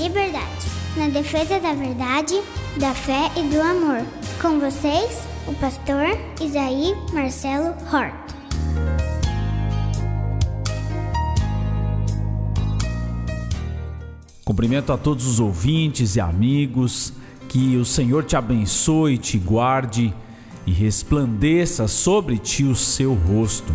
liberdade, na defesa da verdade, da fé e do amor. Com vocês, o pastor Isaí Marcelo Hort. Cumprimento a todos os ouvintes e amigos, que o Senhor te abençoe, te guarde e resplandeça sobre ti o seu rosto.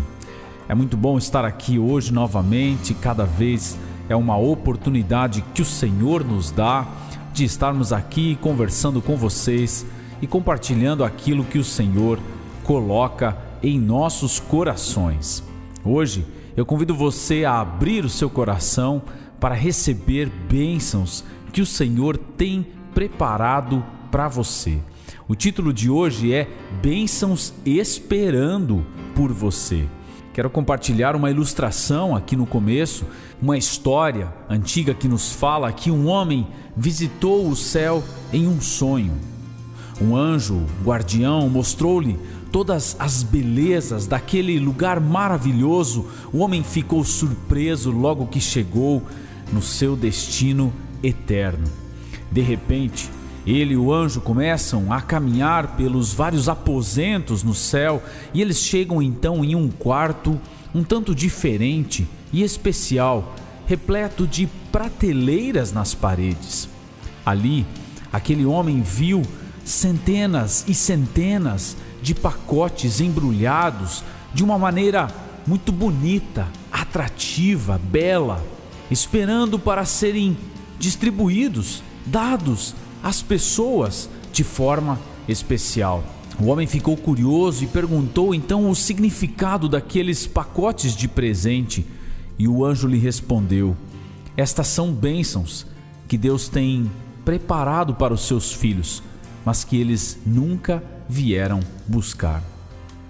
É muito bom estar aqui hoje novamente, cada vez é uma oportunidade que o Senhor nos dá de estarmos aqui conversando com vocês e compartilhando aquilo que o Senhor coloca em nossos corações. Hoje eu convido você a abrir o seu coração para receber bênçãos que o Senhor tem preparado para você. O título de hoje é Bênçãos Esperando por Você. Quero compartilhar uma ilustração aqui no começo, uma história antiga que nos fala que um homem visitou o céu em um sonho. Um anjo guardião mostrou-lhe todas as belezas daquele lugar maravilhoso. O homem ficou surpreso logo que chegou no seu destino eterno. De repente, ele e o anjo começam a caminhar pelos vários aposentos no céu e eles chegam então em um quarto um tanto diferente e especial, repleto de prateleiras nas paredes. Ali, aquele homem viu centenas e centenas de pacotes embrulhados de uma maneira muito bonita, atrativa, bela, esperando para serem distribuídos, dados as pessoas de forma especial. O homem ficou curioso e perguntou então o significado daqueles pacotes de presente, e o anjo lhe respondeu: Estas são bênçãos que Deus tem preparado para os seus filhos, mas que eles nunca vieram buscar.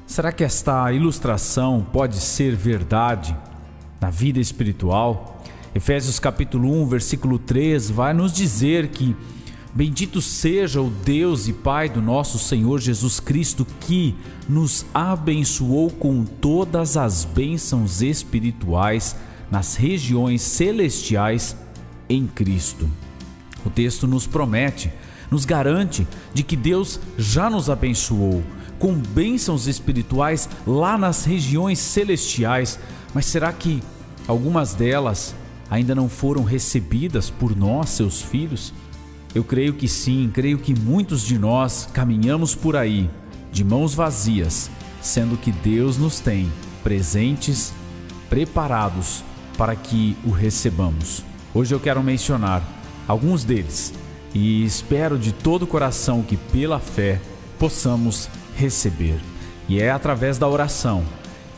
Será que esta ilustração pode ser verdade na vida espiritual? Efésios capítulo 1, versículo 3 vai nos dizer que Bendito seja o Deus e Pai do nosso Senhor Jesus Cristo, que nos abençoou com todas as bênçãos espirituais nas regiões celestiais em Cristo. O texto nos promete, nos garante de que Deus já nos abençoou com bênçãos espirituais lá nas regiões celestiais, mas será que algumas delas ainda não foram recebidas por nós, seus filhos? Eu creio que sim, creio que muitos de nós caminhamos por aí de mãos vazias, sendo que Deus nos tem presentes, preparados para que o recebamos. Hoje eu quero mencionar alguns deles e espero de todo o coração que pela fé possamos receber. E é através da oração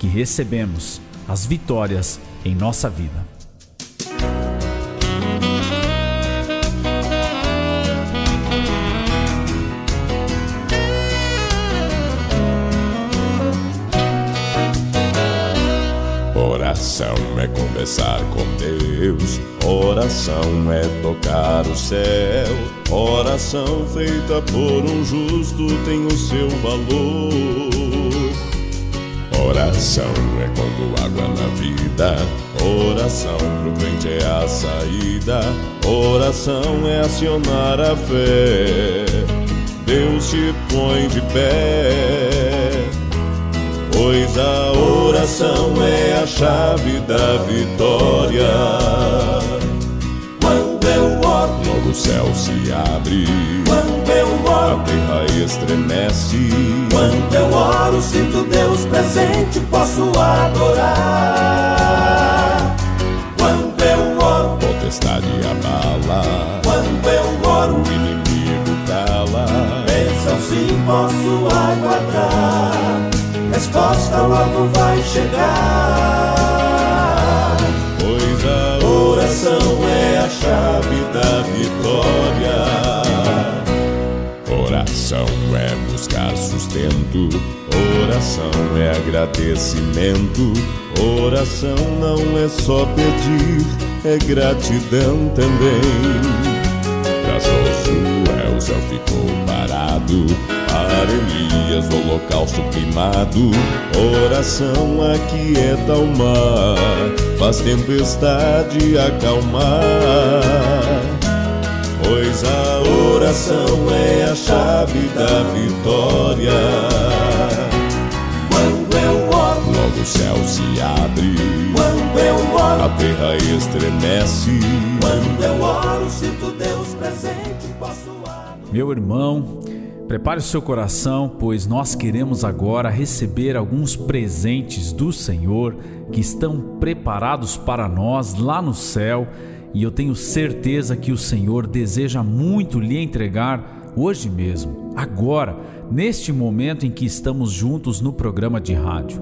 que recebemos as vitórias em nossa vida. Conversar com Deus, oração é tocar o céu. Oração feita por um justo tem o seu valor. Oração é como água na vida, oração pro crente é a saída. Oração é acionar a fé, Deus te põe de pé. Pois a oração é a chave da vitória. Quando eu oro, logo o céu se abre. Quando eu oro, a terra estremece. Quando eu oro, sinto Deus presente, posso adorar. Quando eu oro, potestade abala. Quando eu oro, o inimigo cala. Bênção sim posso aguardar logo vai chegar. Pois a oração é a chave da vitória. Oração é buscar sustento, oração é agradecimento. Oração não é só pedir, é gratidão também. Pra Josué o céu ficou parado para Elias o holocausto queimado Oração aquieta o mar Faz tempestade acalmar pois a oração é a chave da vitória. Quando eu oro, logo o céu se abre. Quando eu oro, a terra estremece. Quando eu oro, sinto Deus Meu irmão, Prepare o seu coração, pois nós queremos agora receber alguns presentes do Senhor que estão preparados para nós lá no céu, e eu tenho certeza que o Senhor deseja muito lhe entregar hoje mesmo, agora, neste momento em que estamos juntos no programa de rádio.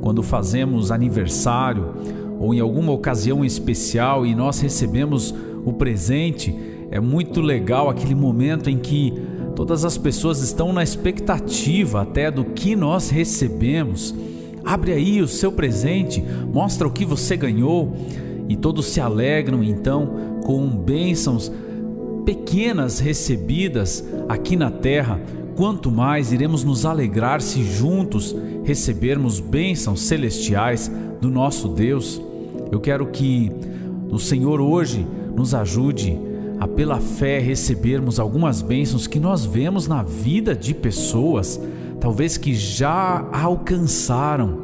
Quando fazemos aniversário ou em alguma ocasião especial e nós recebemos o presente, é muito legal aquele momento em que Todas as pessoas estão na expectativa até do que nós recebemos. Abre aí o seu presente, mostra o que você ganhou e todos se alegram então com bênçãos pequenas recebidas aqui na terra. Quanto mais iremos nos alegrar se juntos recebermos bênçãos celestiais do nosso Deus. Eu quero que o Senhor hoje nos ajude a pela fé recebermos algumas bênçãos que nós vemos na vida de pessoas, talvez que já alcançaram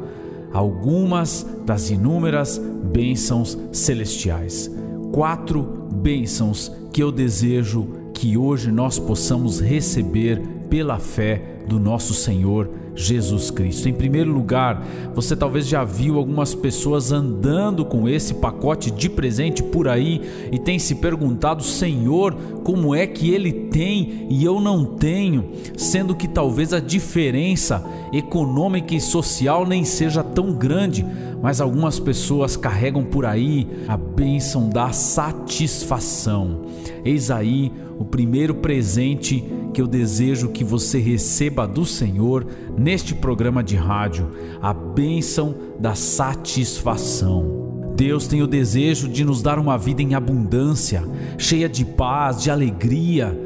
algumas das inúmeras bênçãos celestiais. Quatro bênçãos que eu desejo que hoje nós possamos receber pela fé do nosso Senhor Jesus Cristo. Em primeiro lugar, você talvez já viu algumas pessoas andando com esse pacote de presente por aí e tem se perguntado, Senhor, como é que ele tem e eu não tenho, sendo que talvez a diferença econômica e social nem seja tão grande, mas algumas pessoas carregam por aí a bênção da satisfação. Eis aí o primeiro presente que eu desejo que você receba do Senhor neste programa de rádio, a bênção da satisfação. Deus tem o desejo de nos dar uma vida em abundância, cheia de paz, de alegria,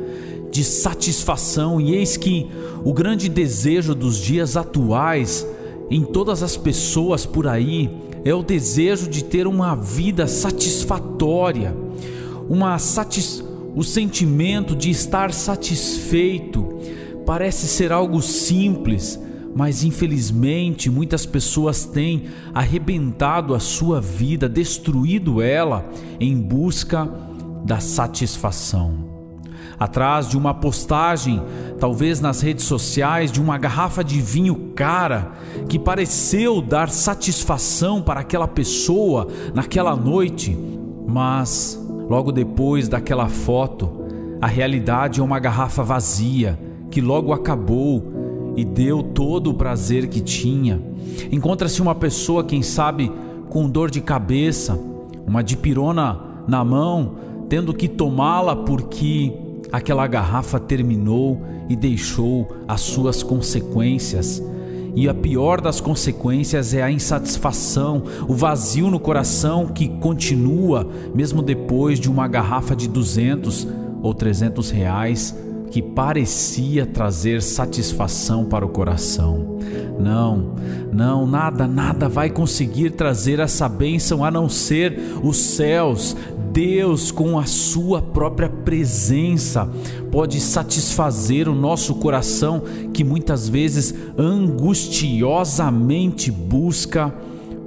de satisfação, e eis que o grande desejo dos dias atuais em todas as pessoas por aí é o desejo de ter uma vida satisfatória, uma satis o sentimento de estar satisfeito parece ser algo simples, mas infelizmente muitas pessoas têm arrebentado a sua vida, destruído ela em busca da satisfação. Atrás de uma postagem, talvez nas redes sociais, de uma garrafa de vinho cara que pareceu dar satisfação para aquela pessoa naquela noite, mas Logo depois daquela foto, a realidade é uma garrafa vazia que logo acabou e deu todo o prazer que tinha. Encontra-se uma pessoa, quem sabe, com dor de cabeça, uma dipirona na mão, tendo que tomá-la porque aquela garrafa terminou e deixou as suas consequências. E a pior das consequências é a insatisfação, o vazio no coração que continua mesmo depois de uma garrafa de 200 ou 300 reais que parecia trazer satisfação para o coração. Não, não, nada, nada vai conseguir trazer essa bênção a não ser os céus, Deus, com a Sua própria presença, pode satisfazer o nosso coração que muitas vezes angustiosamente busca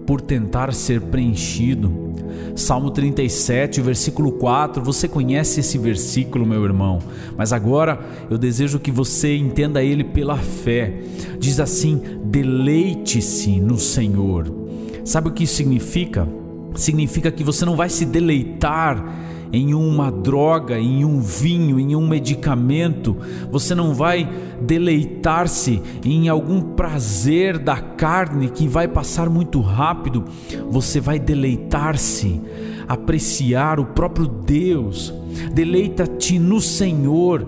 por tentar ser preenchido. Salmo 37, versículo 4, você conhece esse versículo, meu irmão, mas agora eu desejo que você entenda ele pela fé. Diz assim: deleite-se no Senhor. Sabe o que isso significa? significa que você não vai se deleitar em uma droga, em um vinho, em um medicamento, você não vai deleitar-se em algum prazer da carne que vai passar muito rápido, você vai deleitar-se, apreciar o próprio Deus. Deleita-te no Senhor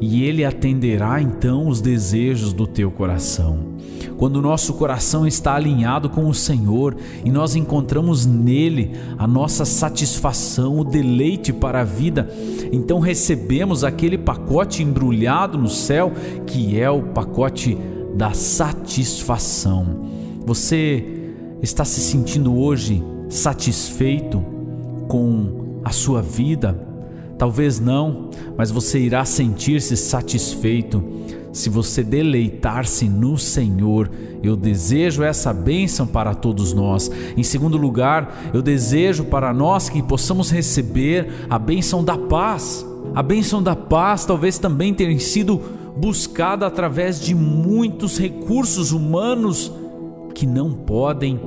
e Ele atenderá então os desejos do teu coração. Quando o nosso coração está alinhado com o Senhor e nós encontramos nele a nossa satisfação, o deleite para a vida, então recebemos aquele pacote embrulhado no céu que é o pacote da satisfação. Você está se sentindo hoje satisfeito com a sua vida? Talvez não, mas você irá sentir-se satisfeito se você deleitar-se no Senhor. Eu desejo essa bênção para todos nós. Em segundo lugar, eu desejo para nós que possamos receber a bênção da paz. A bênção da paz talvez também tenha sido buscada através de muitos recursos humanos que não podem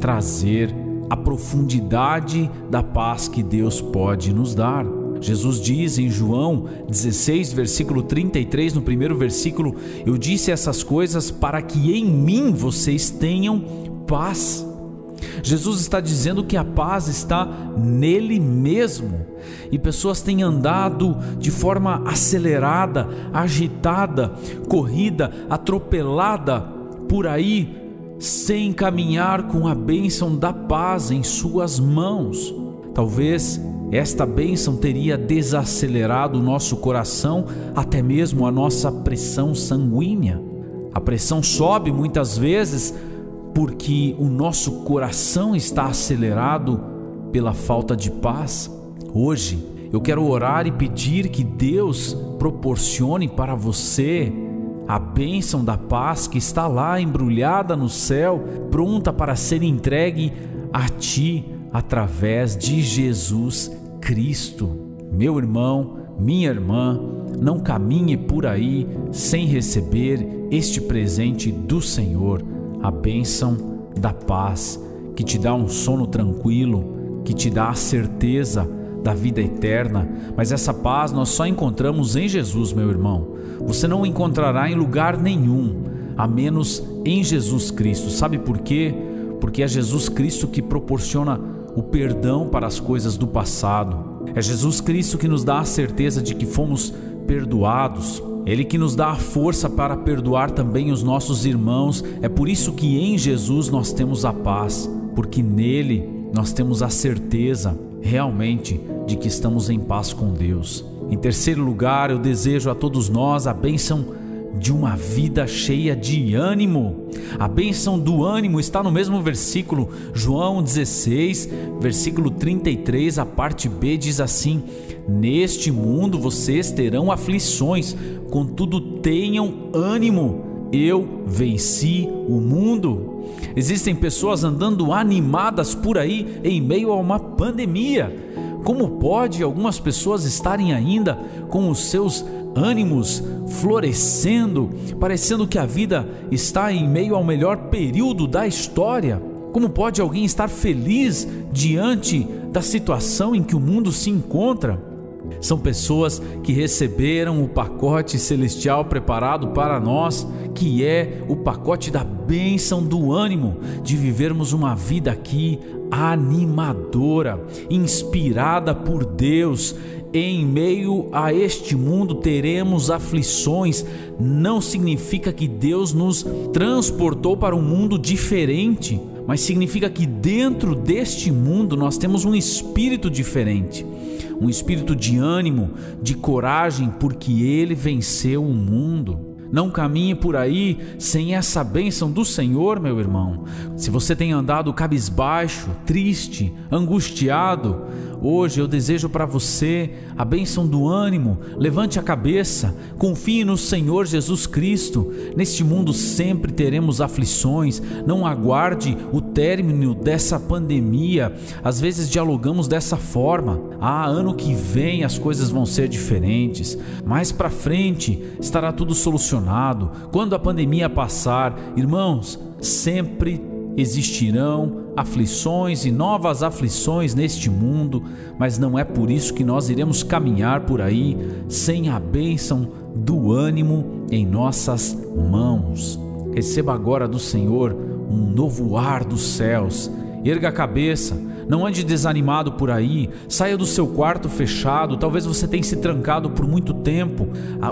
trazer a profundidade da paz que Deus pode nos dar. Jesus diz em João 16, versículo 33, no primeiro versículo: Eu disse essas coisas para que em mim vocês tenham paz. Jesus está dizendo que a paz está nele mesmo. E pessoas têm andado de forma acelerada, agitada, corrida, atropelada por aí, sem caminhar com a bênção da paz em suas mãos. Talvez esta bênção teria desacelerado o nosso coração, até mesmo a nossa pressão sanguínea. A pressão sobe muitas vezes porque o nosso coração está acelerado pela falta de paz. Hoje eu quero orar e pedir que Deus proporcione para você a bênção da paz que está lá embrulhada no céu, pronta para ser entregue a ti através de Jesus Cristo. Meu irmão, minha irmã, não caminhe por aí sem receber este presente do Senhor, a bênção da paz, que te dá um sono tranquilo, que te dá a certeza da vida eterna. Mas essa paz nós só encontramos em Jesus, meu irmão. Você não encontrará em lugar nenhum, a menos em Jesus Cristo. Sabe por quê? Porque é Jesus Cristo que proporciona o perdão para as coisas do passado. É Jesus Cristo que nos dá a certeza de que fomos perdoados. Ele que nos dá a força para perdoar também os nossos irmãos. É por isso que em Jesus nós temos a paz, porque nele nós temos a certeza realmente de que estamos em paz com Deus. Em terceiro lugar, eu desejo a todos nós a bênção de uma vida cheia de ânimo. A bênção do ânimo está no mesmo versículo, João 16, versículo 33, a parte B diz assim: Neste mundo vocês terão aflições, contudo tenham ânimo, eu venci o mundo. Existem pessoas andando animadas por aí em meio a uma pandemia. Como pode algumas pessoas estarem ainda com os seus ânimos florescendo, parecendo que a vida está em meio ao melhor período da história. Como pode alguém estar feliz diante da situação em que o mundo se encontra? São pessoas que receberam o pacote celestial preparado para nós, que é o pacote da bênção do ânimo, de vivermos uma vida aqui animadora, inspirada por Deus, em meio a este mundo teremos aflições, não significa que Deus nos transportou para um mundo diferente, mas significa que dentro deste mundo nós temos um espírito diferente, um espírito de ânimo, de coragem, porque ele venceu o mundo. Não caminhe por aí sem essa bênção do Senhor, meu irmão. Se você tem andado cabisbaixo, triste, angustiado, Hoje eu desejo para você a bênção do ânimo. Levante a cabeça, confie no Senhor Jesus Cristo. Neste mundo sempre teremos aflições. Não aguarde o término dessa pandemia. Às vezes dialogamos dessa forma. Ah, ano que vem as coisas vão ser diferentes. Mais para frente estará tudo solucionado. Quando a pandemia passar, irmãos, sempre existirão aflições e novas aflições neste mundo, mas não é por isso que nós iremos caminhar por aí sem a bênção do ânimo em nossas mãos. Receba agora do Senhor um novo ar dos céus. Erga a cabeça, não ande desanimado por aí, saia do seu quarto fechado. Talvez você tenha se trancado por muito tempo.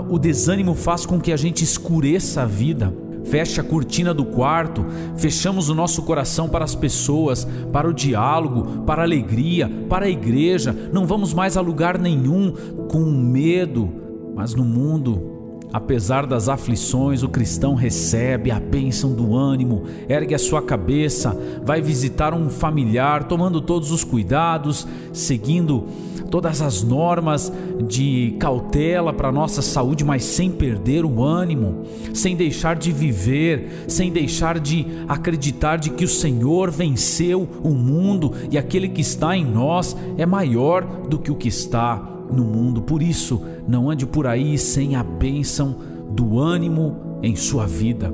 O desânimo faz com que a gente escureça a vida. Feche a cortina do quarto, fechamos o nosso coração para as pessoas, para o diálogo, para a alegria, para a igreja. Não vamos mais a lugar nenhum com medo, mas no mundo Apesar das aflições, o cristão recebe a bênção do ânimo, ergue a sua cabeça, vai visitar um familiar, tomando todos os cuidados, seguindo todas as normas de cautela para nossa saúde, mas sem perder o ânimo, sem deixar de viver, sem deixar de acreditar de que o Senhor venceu o mundo e aquele que está em nós é maior do que o que está no mundo. Por isso, não ande por aí sem a bênção do ânimo em sua vida.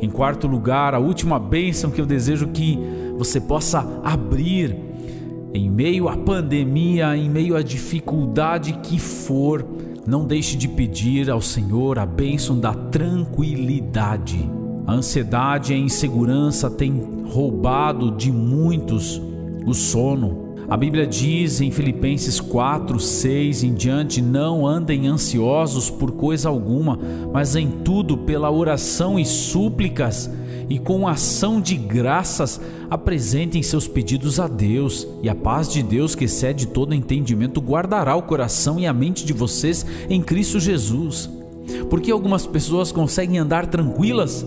Em quarto lugar, a última bênção que eu desejo que você possa abrir em meio à pandemia, em meio à dificuldade que for, não deixe de pedir ao Senhor a bênção da tranquilidade. A ansiedade e a insegurança têm roubado de muitos o sono. A Bíblia diz em Filipenses 4, 6 em diante: Não andem ansiosos por coisa alguma, mas em tudo, pela oração e súplicas e com ação de graças apresentem seus pedidos a Deus, e a paz de Deus, que excede todo entendimento, guardará o coração e a mente de vocês em Cristo Jesus. Por que algumas pessoas conseguem andar tranquilas?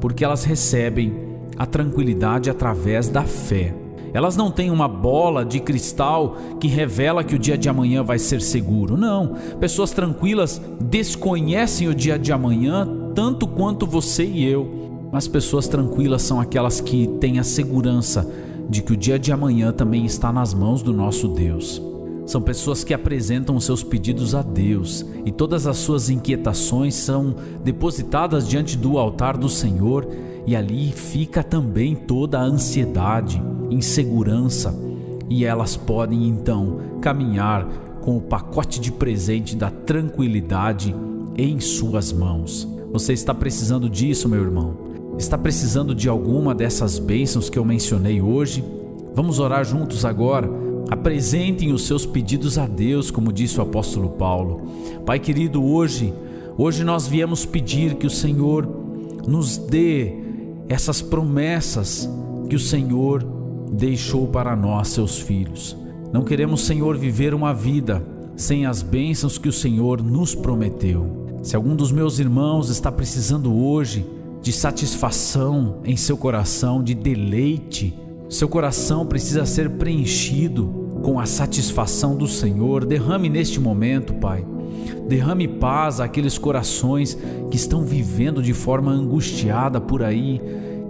Porque elas recebem a tranquilidade através da fé. Elas não têm uma bola de cristal que revela que o dia de amanhã vai ser seguro. Não. Pessoas tranquilas desconhecem o dia de amanhã tanto quanto você e eu. Mas pessoas tranquilas são aquelas que têm a segurança de que o dia de amanhã também está nas mãos do nosso Deus. São pessoas que apresentam seus pedidos a Deus e todas as suas inquietações são depositadas diante do altar do Senhor, e ali fica também toda a ansiedade, insegurança, e elas podem então caminhar com o pacote de presente da tranquilidade em suas mãos. Você está precisando disso, meu irmão? Está precisando de alguma dessas bênçãos que eu mencionei hoje? Vamos orar juntos agora? Apresentem os seus pedidos a Deus, como disse o apóstolo Paulo. Pai querido, hoje, hoje nós viemos pedir que o Senhor nos dê essas promessas que o Senhor deixou para nós, seus filhos. Não queremos, Senhor, viver uma vida sem as bênçãos que o Senhor nos prometeu. Se algum dos meus irmãos está precisando hoje de satisfação em seu coração, de deleite. Seu coração precisa ser preenchido com a satisfação do Senhor. Derrame neste momento, Pai. Derrame paz àqueles corações que estão vivendo de forma angustiada por aí,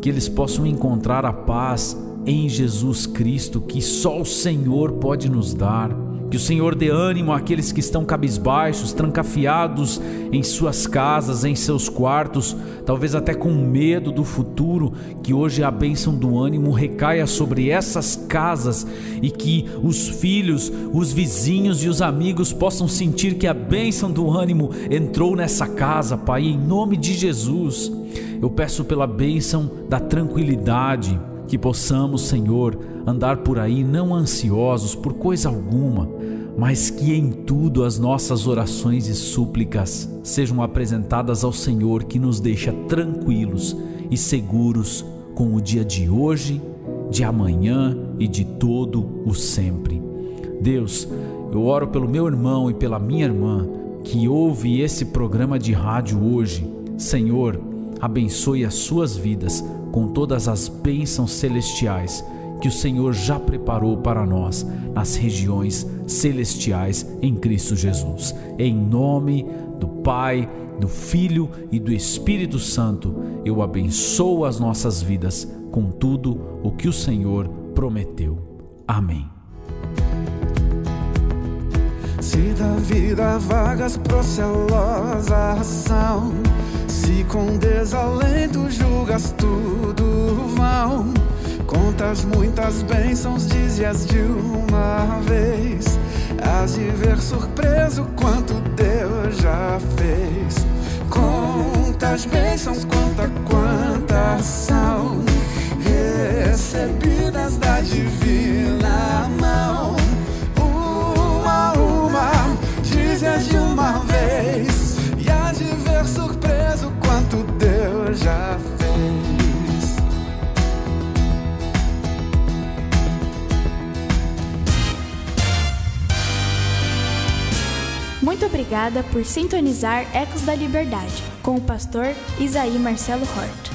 que eles possam encontrar a paz em Jesus Cristo, que só o Senhor pode nos dar. Que o Senhor dê ânimo àqueles que estão cabisbaixos, trancafiados em suas casas, em seus quartos, talvez até com medo do futuro. Que hoje a bênção do ânimo recaia sobre essas casas e que os filhos, os vizinhos e os amigos possam sentir que a bênção do ânimo entrou nessa casa, Pai, em nome de Jesus. Eu peço pela bênção da tranquilidade que possamos, Senhor, andar por aí não ansiosos por coisa alguma, mas que em tudo as nossas orações e súplicas sejam apresentadas ao Senhor, que nos deixa tranquilos e seguros com o dia de hoje, de amanhã e de todo o sempre. Deus, eu oro pelo meu irmão e pela minha irmã que ouve esse programa de rádio hoje. Senhor, abençoe as suas vidas com todas as bênçãos celestiais que o Senhor já preparou para nós nas regiões celestiais em Cristo Jesus. Em nome do Pai, do Filho e do Espírito Santo, eu abençoo as nossas vidas com tudo o que o Senhor prometeu. Amém. Se da vida vagas procelosa são se com desalento julgas tudo vão. Contas muitas bênçãos, dizias de uma vez. Hás de ver surpreso quanto Deus já fez. Contas bênçãos, conta quantas obrigada por sintonizar Ecos da Liberdade com o pastor Isaí Marcelo Hort.